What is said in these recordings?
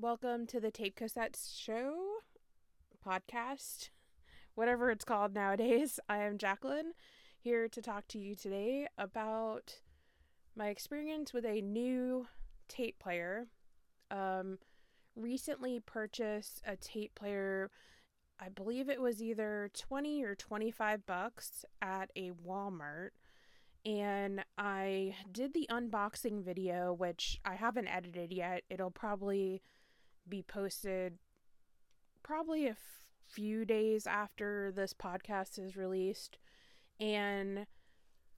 Welcome to the Tape Cassettes Show podcast, whatever it's called nowadays. I am Jacqueline, here to talk to you today about my experience with a new tape player. Um, recently purchased a tape player. I believe it was either 20 or 25 bucks at a Walmart. And I did the unboxing video, which I haven't edited yet. It'll probably be posted probably a f- few days after this podcast is released. And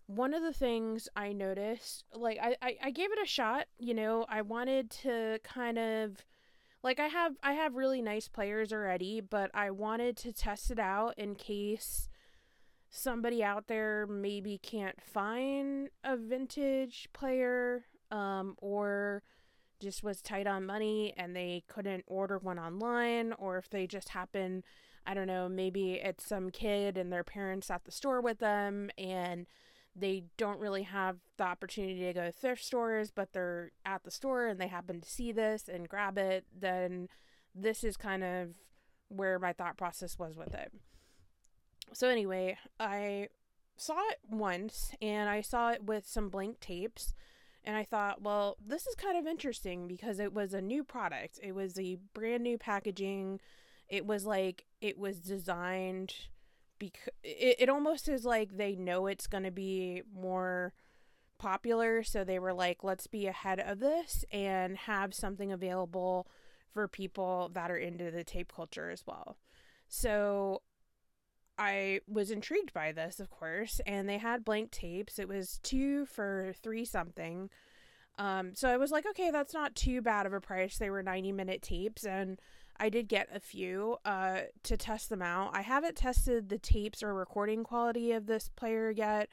one of the things I noticed, like I, I, I gave it a shot, you know, I wanted to kind of like I have I have really nice players already, but I wanted to test it out in case somebody out there maybe can't find a vintage player um, or just was tight on money and they couldn't order one online or if they just happen I don't know, maybe it's some kid and their parents at the store with them and they don't really have the opportunity to go to thrift stores, but they're at the store and they happen to see this and grab it, then this is kind of where my thought process was with it. So, anyway, I saw it once and I saw it with some blank tapes. And I thought, well, this is kind of interesting because it was a new product. It was a brand new packaging. It was like it was designed because it, it almost is like they know it's going to be more popular so they were like let's be ahead of this and have something available for people that are into the tape culture as well so i was intrigued by this of course and they had blank tapes it was two for three something um, so i was like okay that's not too bad of a price they were 90 minute tapes and I did get a few uh, to test them out. I haven't tested the tapes or recording quality of this player yet.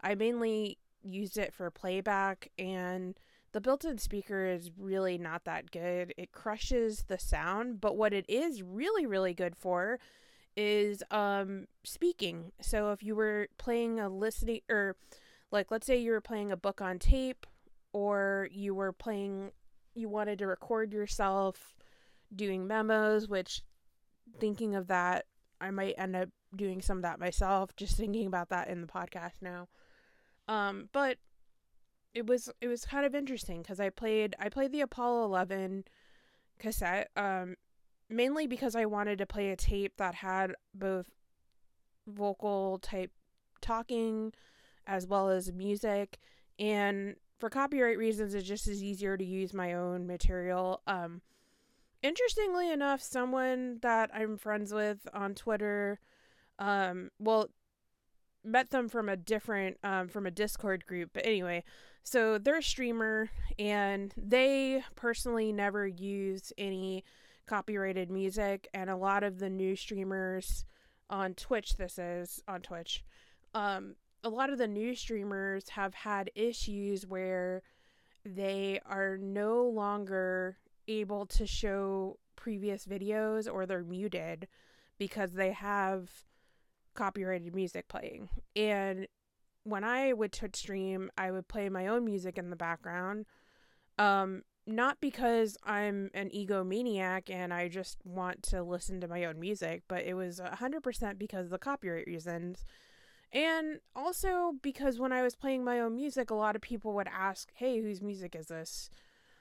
I mainly used it for playback, and the built in speaker is really not that good. It crushes the sound, but what it is really, really good for is um, speaking. So if you were playing a listening, or like let's say you were playing a book on tape, or you were playing, you wanted to record yourself doing memos, which thinking of that, I might end up doing some of that myself, just thinking about that in the podcast now. Um, but it was it was kind of interesting because I played I played the Apollo 11 cassette um mainly because I wanted to play a tape that had both vocal type talking as well as music and for copyright reasons it just is easier to use my own material um interestingly enough, someone that I'm friends with on Twitter, um, well, met them from a different, um, from a Discord group. But anyway, so they're a streamer and they personally never use any copyrighted music. And a lot of the new streamers on Twitch, this is on Twitch, um, a lot of the new streamers have had issues where they are no longer able to show previous videos or they're muted because they have copyrighted music playing. And when I would Twitch stream, I would play my own music in the background. Um, not because I'm an egomaniac and I just want to listen to my own music, but it was 100% because of the copyright reasons. And also because when I was playing my own music, a lot of people would ask, hey, whose music is this?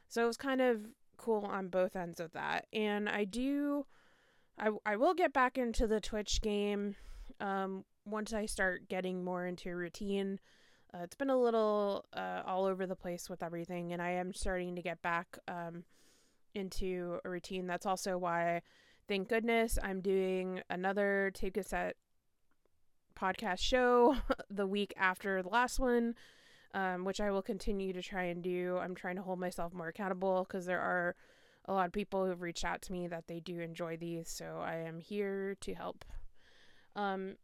So it was kind of cool on both ends of that. And I do I I will get back into the Twitch game um once I start getting more into routine. Uh, it's been a little uh, all over the place with everything, and I am starting to get back um, into a routine. That's also why, thank goodness, I'm doing another tape cassette podcast show the week after the last one um, which I will continue to try and do. I'm trying to hold myself more accountable because there are a lot of people who've reached out to me that they do enjoy these, so I am here to help. Um,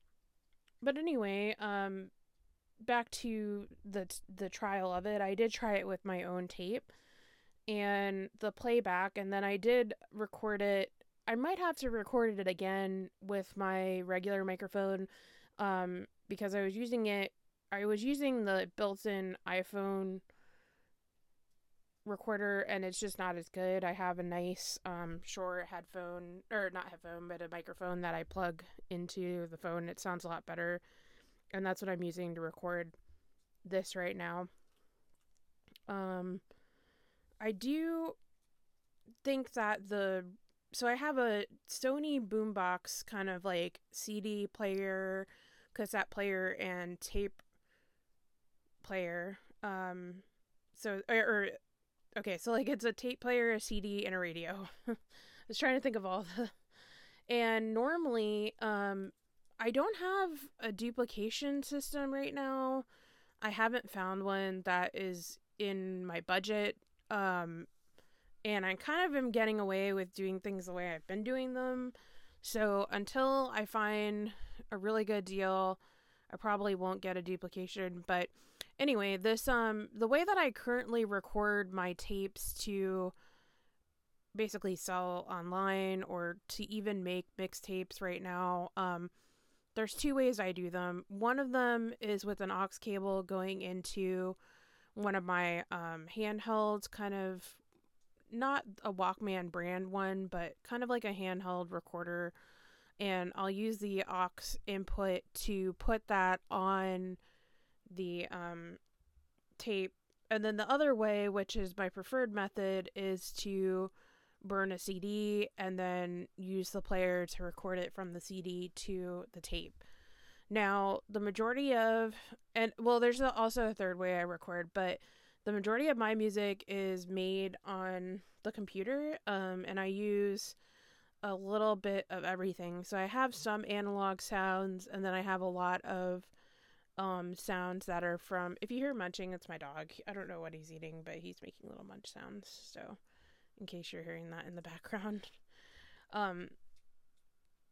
but anyway, um, back to the the trial of it. I did try it with my own tape and the playback, and then I did record it. I might have to record it again with my regular microphone um, because I was using it I was using the built-in iPhone recorder and it's just not as good. I have a nice um Shure headphone or not headphone, but a microphone that I plug into the phone. It sounds a lot better. And that's what I'm using to record this right now. Um I do think that the so I have a Sony boombox kind of like CD player, cassette player and tape player. Um so or, or okay, so like it's a tape player, a CD, and a radio. I was trying to think of all the and normally um I don't have a duplication system right now. I haven't found one that is in my budget. Um and I kind of am getting away with doing things the way I've been doing them. So until I find a really good deal, I probably won't get a duplication, but anyway, this um the way that I currently record my tapes to basically sell online or to even make mixtapes right now, um there's two ways I do them. One of them is with an aux cable going into one of my um handhelds kind of not a Walkman brand one, but kind of like a handheld recorder and I'll use the aux input to put that on the um, tape. And then the other way, which is my preferred method, is to burn a CD and then use the player to record it from the CD to the tape. Now, the majority of, and well, there's also a third way I record, but the majority of my music is made on the computer, um, and I use a little bit of everything. So I have some analog sounds, and then I have a lot of um, sounds that are from. If you hear munching, it's my dog. I don't know what he's eating, but he's making little munch sounds. So, in case you're hearing that in the background, um,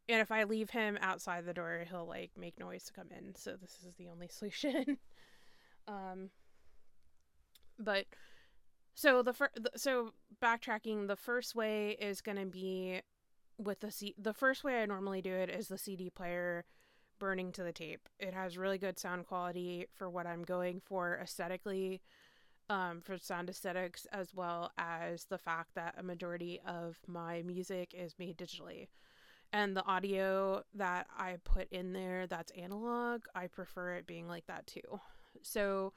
and if I leave him outside the door, he'll like make noise to come in. So this is the only solution. um, but so the first, so backtracking, the first way is to be with the C- the first way I normally do it is the CD player burning to the tape. It has really good sound quality for what I'm going for aesthetically, um, for sound aesthetics, as well as the fact that a majority of my music is made digitally. And the audio that I put in there that's analog, I prefer it being like that too. So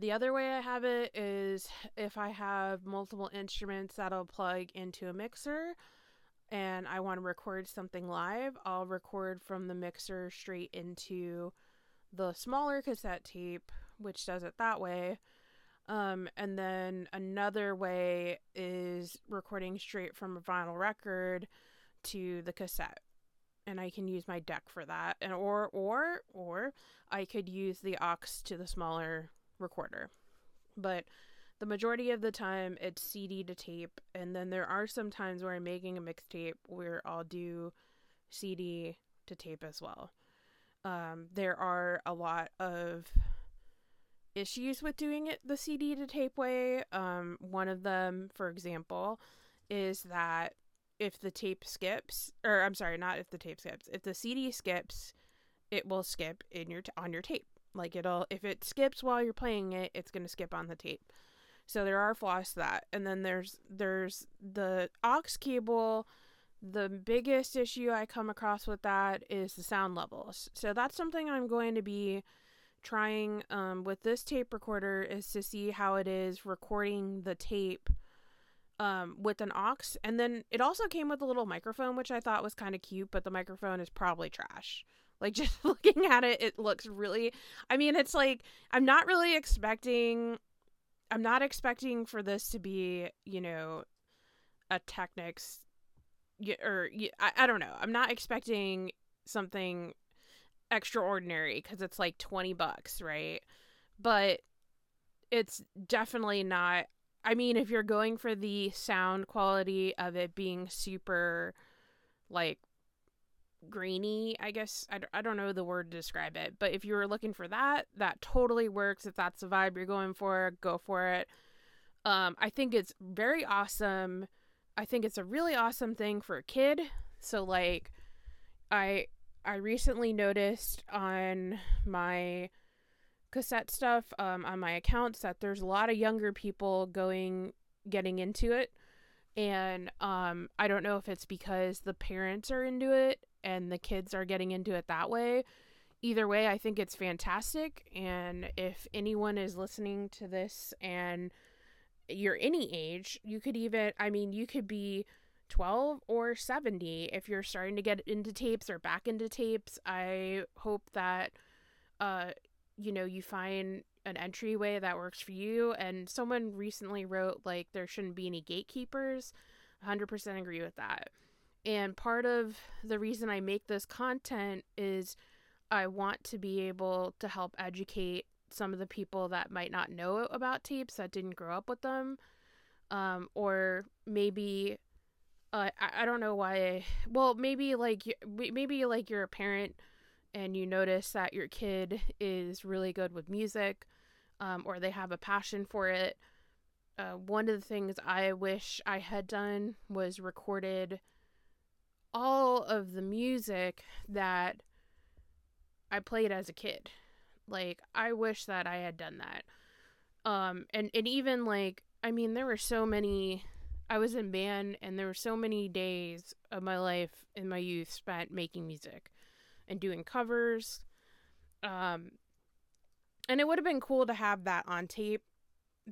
the other way I have it is if I have multiple instruments that'll plug into a mixer, and I want to record something live, I'll record from the mixer straight into the smaller cassette tape, which does it that way. Um, and then another way is recording straight from a vinyl record to the cassette. And I can use my deck for that. And or or or I could use the aux to the smaller recorder. But the majority of the time it's CD to tape, and then there are some times where I'm making a mixtape where I'll do CD to tape as well. Um, there are a lot of issues with doing it the CD to tape way. Um, one of them, for example, is that if the tape skips, or I'm sorry, not if the tape skips, if the CD skips, it will skip in your t- on your tape. Like it'll if it skips while you're playing it, it's gonna skip on the tape. So there are flaws to that. And then there's there's the aux cable. The biggest issue I come across with that is the sound levels. So that's something I'm going to be trying um, with this tape recorder is to see how it is recording the tape um, with an aux. And then it also came with a little microphone, which I thought was kind of cute, but the microphone is probably trash. Like just looking at it, it looks really. I mean, it's like I'm not really expecting I'm not expecting for this to be, you know, a Technics or I, I don't know. I'm not expecting something extraordinary because it's like 20 bucks, right? But it's definitely not. I mean, if you're going for the sound quality of it being super like grainy, I guess. I, I don't know the word to describe it, but if you were looking for that, that totally works. If that's the vibe you're going for, go for it. Um, I think it's very awesome. I think it's a really awesome thing for a kid. So like I I recently noticed on my cassette stuff um, on my accounts that there's a lot of younger people going getting into it. And um, I don't know if it's because the parents are into it and the kids are getting into it that way. Either way, I think it's fantastic. And if anyone is listening to this and you're any age, you could even, I mean, you could be 12 or 70 if you're starting to get into tapes or back into tapes. I hope that, uh, you know, you find an entryway that works for you. And someone recently wrote, like, there shouldn't be any gatekeepers. 100% agree with that. And part of the reason I make this content is I want to be able to help educate some of the people that might not know about tapes that didn't grow up with them. Um, or maybe uh, I, I don't know why well maybe like maybe like you're a parent and you notice that your kid is really good with music um, or they have a passion for it. Uh, one of the things I wish I had done was recorded all of the music that I played as a kid. Like I wish that I had done that. Um and and even like I mean there were so many I was in band and there were so many days of my life in my youth spent making music and doing covers. Um and it would have been cool to have that on tape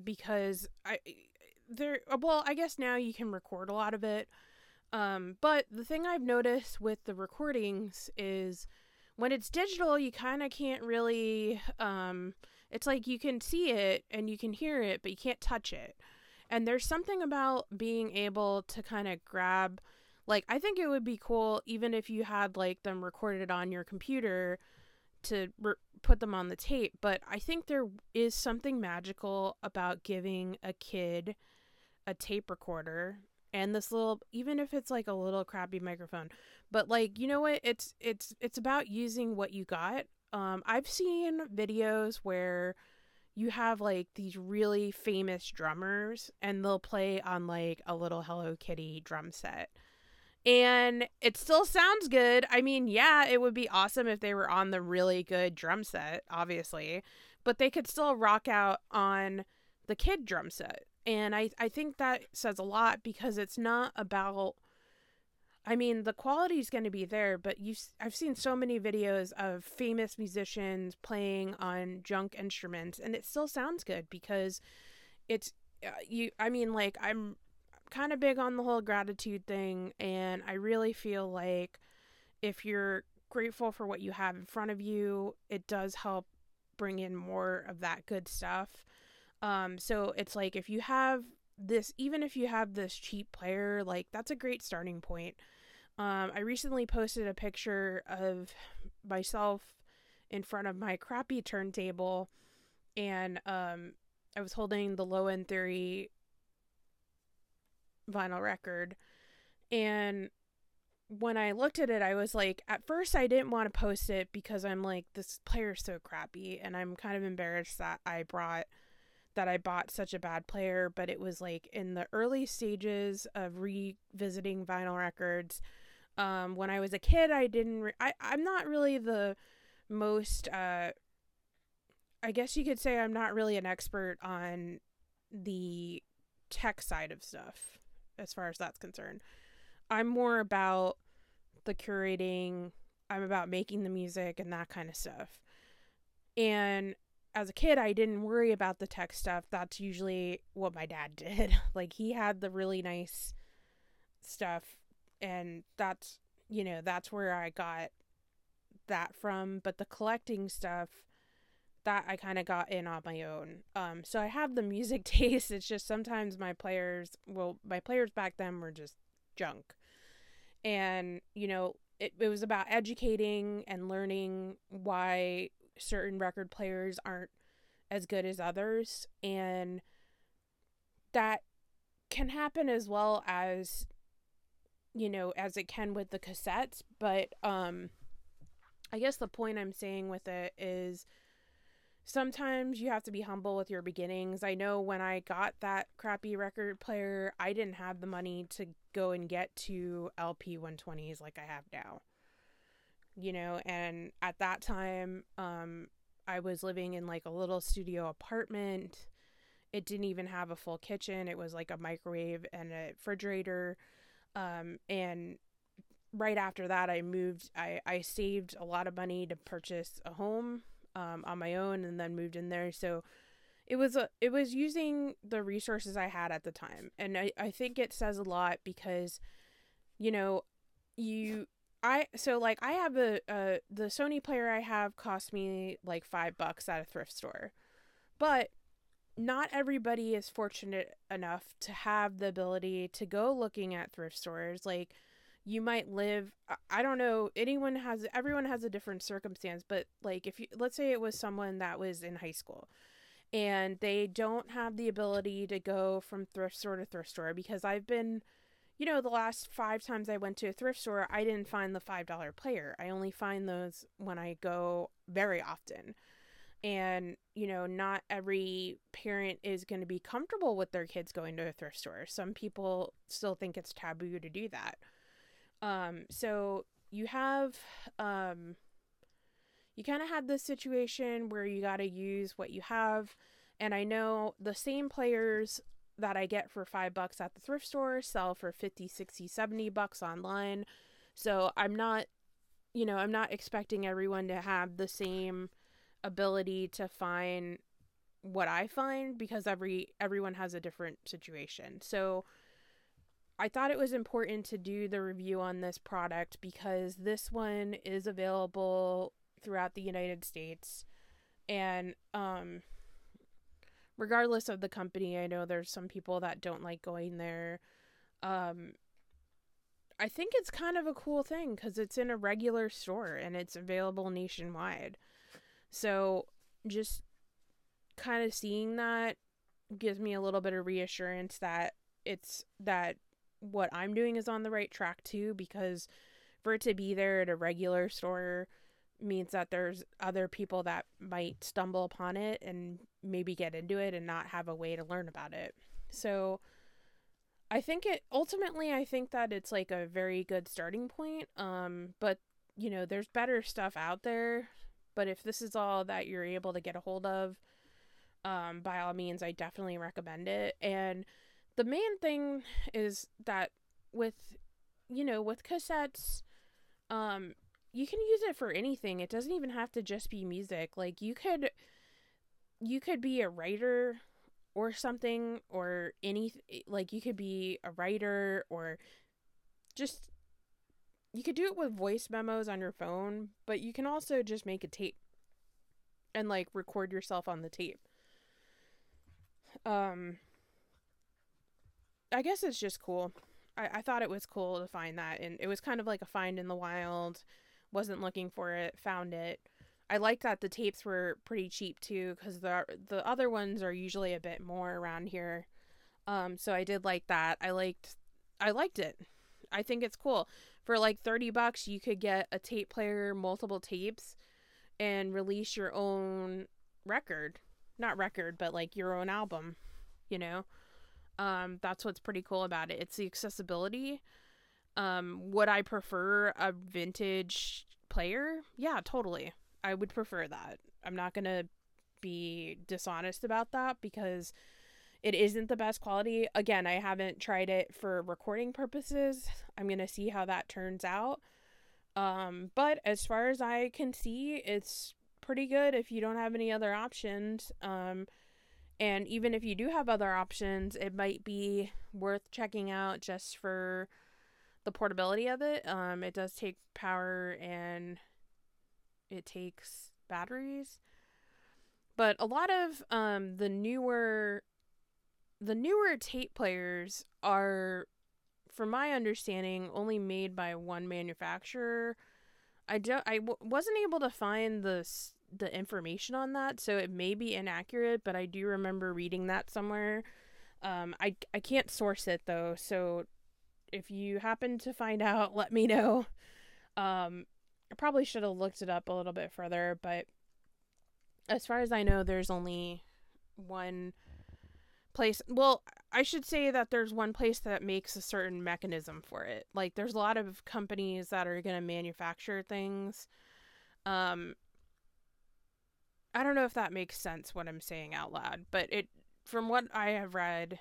because I there well i guess now you can record a lot of it um but the thing i've noticed with the recordings is when it's digital you kind of can't really um it's like you can see it and you can hear it but you can't touch it and there's something about being able to kind of grab like i think it would be cool even if you had like them recorded on your computer to re- put them on the tape, but I think there is something magical about giving a kid a tape recorder and this little even if it's like a little crappy microphone. But like, you know what? It's it's it's about using what you got. Um I've seen videos where you have like these really famous drummers and they'll play on like a little Hello Kitty drum set and it still sounds good. I mean, yeah, it would be awesome if they were on the really good drum set, obviously, but they could still rock out on the kid drum set. And I, I think that says a lot because it's not about I mean, the quality is going to be there, but you I've seen so many videos of famous musicians playing on junk instruments and it still sounds good because it's uh, you I mean like I'm kind of big on the whole gratitude thing, and I really feel like if you're grateful for what you have in front of you, it does help bring in more of that good stuff. Um, so it's like if you have this, even if you have this cheap player, like that's a great starting point. Um, I recently posted a picture of myself in front of my crappy turntable, and um, I was holding the low end theory vinyl record. And when I looked at it, I was like, at first, I didn't want to post it because I'm like, this player's so crappy. And I'm kind of embarrassed that I brought, that I bought such a bad player. But it was like in the early stages of revisiting vinyl records. Um, when I was a kid, I didn't, re- I, I'm not really the most, uh, I guess you could say I'm not really an expert on the tech side of stuff as far as that's concerned. I'm more about the curating, I'm about making the music and that kind of stuff. And as a kid, I didn't worry about the tech stuff. That's usually what my dad did. like, he had the really nice stuff, and that's, you know, that's where I got that from. But the collecting stuff, that I kind of got in on my own. Um, so I have the music taste. It's just sometimes my players, well, my players back then were just junk. And, you know, it, it was about educating and learning why certain record players aren't as good as others. And that can happen as well as, you know, as it can with the cassettes. But, um, I guess the point I'm saying with it is, sometimes you have to be humble with your beginnings. I know when I got that crappy record player, I didn't have the money two go and get to LP 120s like I have now. You know, and at that time, um, I was living in like a little studio apartment it didn't even have a full kitchen. It was like a microwave and a refrigerator. Um, and right after that, I moved. I I saved a lot of money to purchase a home um, on my own, and then moved in there. So it was a it was using the resources I had at the time, and I I think it says a lot because, you know, you I so like I have a, a the Sony player I have cost me like five bucks at a thrift store, but not everybody is fortunate enough to have the ability to go looking at thrift stores. Like you might live I don't know, anyone has everyone has a different circumstance, but like if you let's say it was someone that was in high school and they don't have the ability to go from thrift store to thrift store because I've been you know, the last five times I went to a thrift store, I didn't find the $5 player. I only find those when I go very often. And, you know, not every parent is going to be comfortable with their kids going to a thrift store. Some people still think it's taboo to do that. Um, so you have, um, you kind of have this situation where you got to use what you have. And I know the same players that I get for five bucks at the thrift store sell for 50, 60, 70 bucks online. So I'm not, you know, I'm not expecting everyone to have the same ability to find what I find because every everyone has a different situation. So I thought it was important to do the review on this product because this one is available throughout the United States and um regardless of the company, I know there's some people that don't like going there. Um, I think it's kind of a cool thing because it's in a regular store and it's available nationwide. So just kind of seeing that gives me a little bit of reassurance that it's that what I'm doing is on the right track too because for it to be there at a regular store means that there's other people that might stumble upon it and maybe get into it and not have a way to learn about it. So I think it ultimately I think that it's like a very good starting point. Um but you know, there's better stuff out there, but if this is all that you're able to get a hold of, um by all means I definitely recommend it. And the main thing is that with you know, with cassettes um you can use it for anything. It doesn't even have to just be music. Like you could you could be a writer or something or any like you could be a writer or just you could do it with voice memos on your phone, but you can also just make a tape and like record yourself on the tape. Um I guess it's just cool. I, I thought it was cool to find that and it was kind of like a find in the wild. Wasn't looking for it, found it. I like that the tapes were pretty cheap too, because the the other ones are usually a bit more around here. Um, so I did like that. I liked, I liked it. I think it's cool. For like thirty bucks, you could get a tape player, multiple tapes, and release your own record. Not record, but like your own album. You know, um, that's what's pretty cool about it. It's the accessibility. Um, would I prefer a vintage player? Yeah, totally. I would prefer that. I'm not to be dishonest about that because it isn't the best quality. Again, I haven't tried it for recording purposes. I'm going to see how that turns out. Um, but as far as I can see, it's pretty good if you don't have any other options. Um, and even if you do have other options, it might be worth checking out just for the portability of it. Um, it does take power and it takes batteries. But a lot of um, the newer the newer tape players are from my understanding only made by one manufacturer. I don't I w- wasn't able to find the the information on that, so it may be inaccurate, but I do remember reading that somewhere. Um, I I can't source it though, so if you happen to find out, let me know. Um, I probably should have looked it up a little bit further, but as far as I know, there's only one place. Well, I should say that there's one place that makes a certain mechanism for it. Like there's a lot of companies that are going to manufacture things. Um I don't know if that makes sense what I'm saying out loud, but it from what I have read,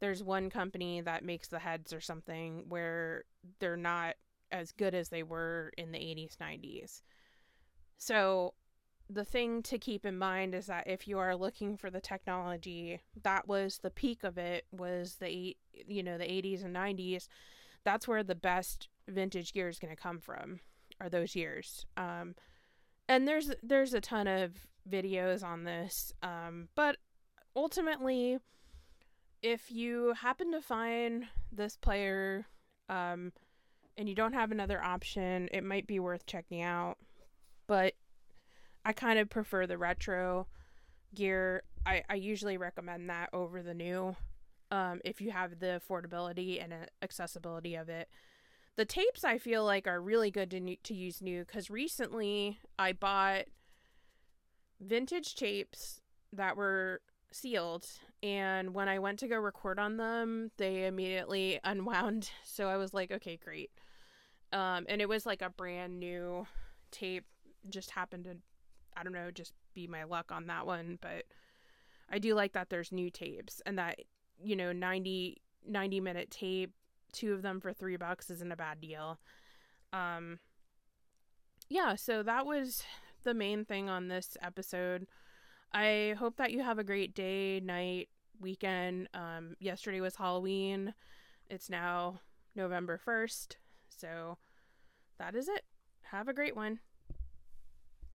there's one company that makes the heads or something where they're not as good as they were in the 80s, 90s. So the thing to keep in mind is that if you are looking for the technology, that was the peak of it was the you know the 80s and 90s. That's where the best vintage gear is going to come from are those years. Um, and there's there's a ton of videos on this, um, but ultimately, if you happen to find this player um, and you don't have another option, it might be worth checking out. But I kind of prefer the retro gear. I, I usually recommend that over the new um, if you have the affordability and accessibility of it. The tapes I feel like are really good to, to use new because recently I bought vintage tapes that were sealed and when I went to go record on them, they immediately unwound. So I was like, okay, great. Um, and it was like a brand new tape, just happened to I don't know, just be my luck on that one. But I do like that there's new tapes and that, you know, 90, 90 minute tape, two of them for three bucks isn't a bad deal. Um, yeah, so that was the main thing on this episode. I hope that you have a great day, night, weekend. Um, yesterday was Halloween. It's now November 1st. So that is it. Have a great one.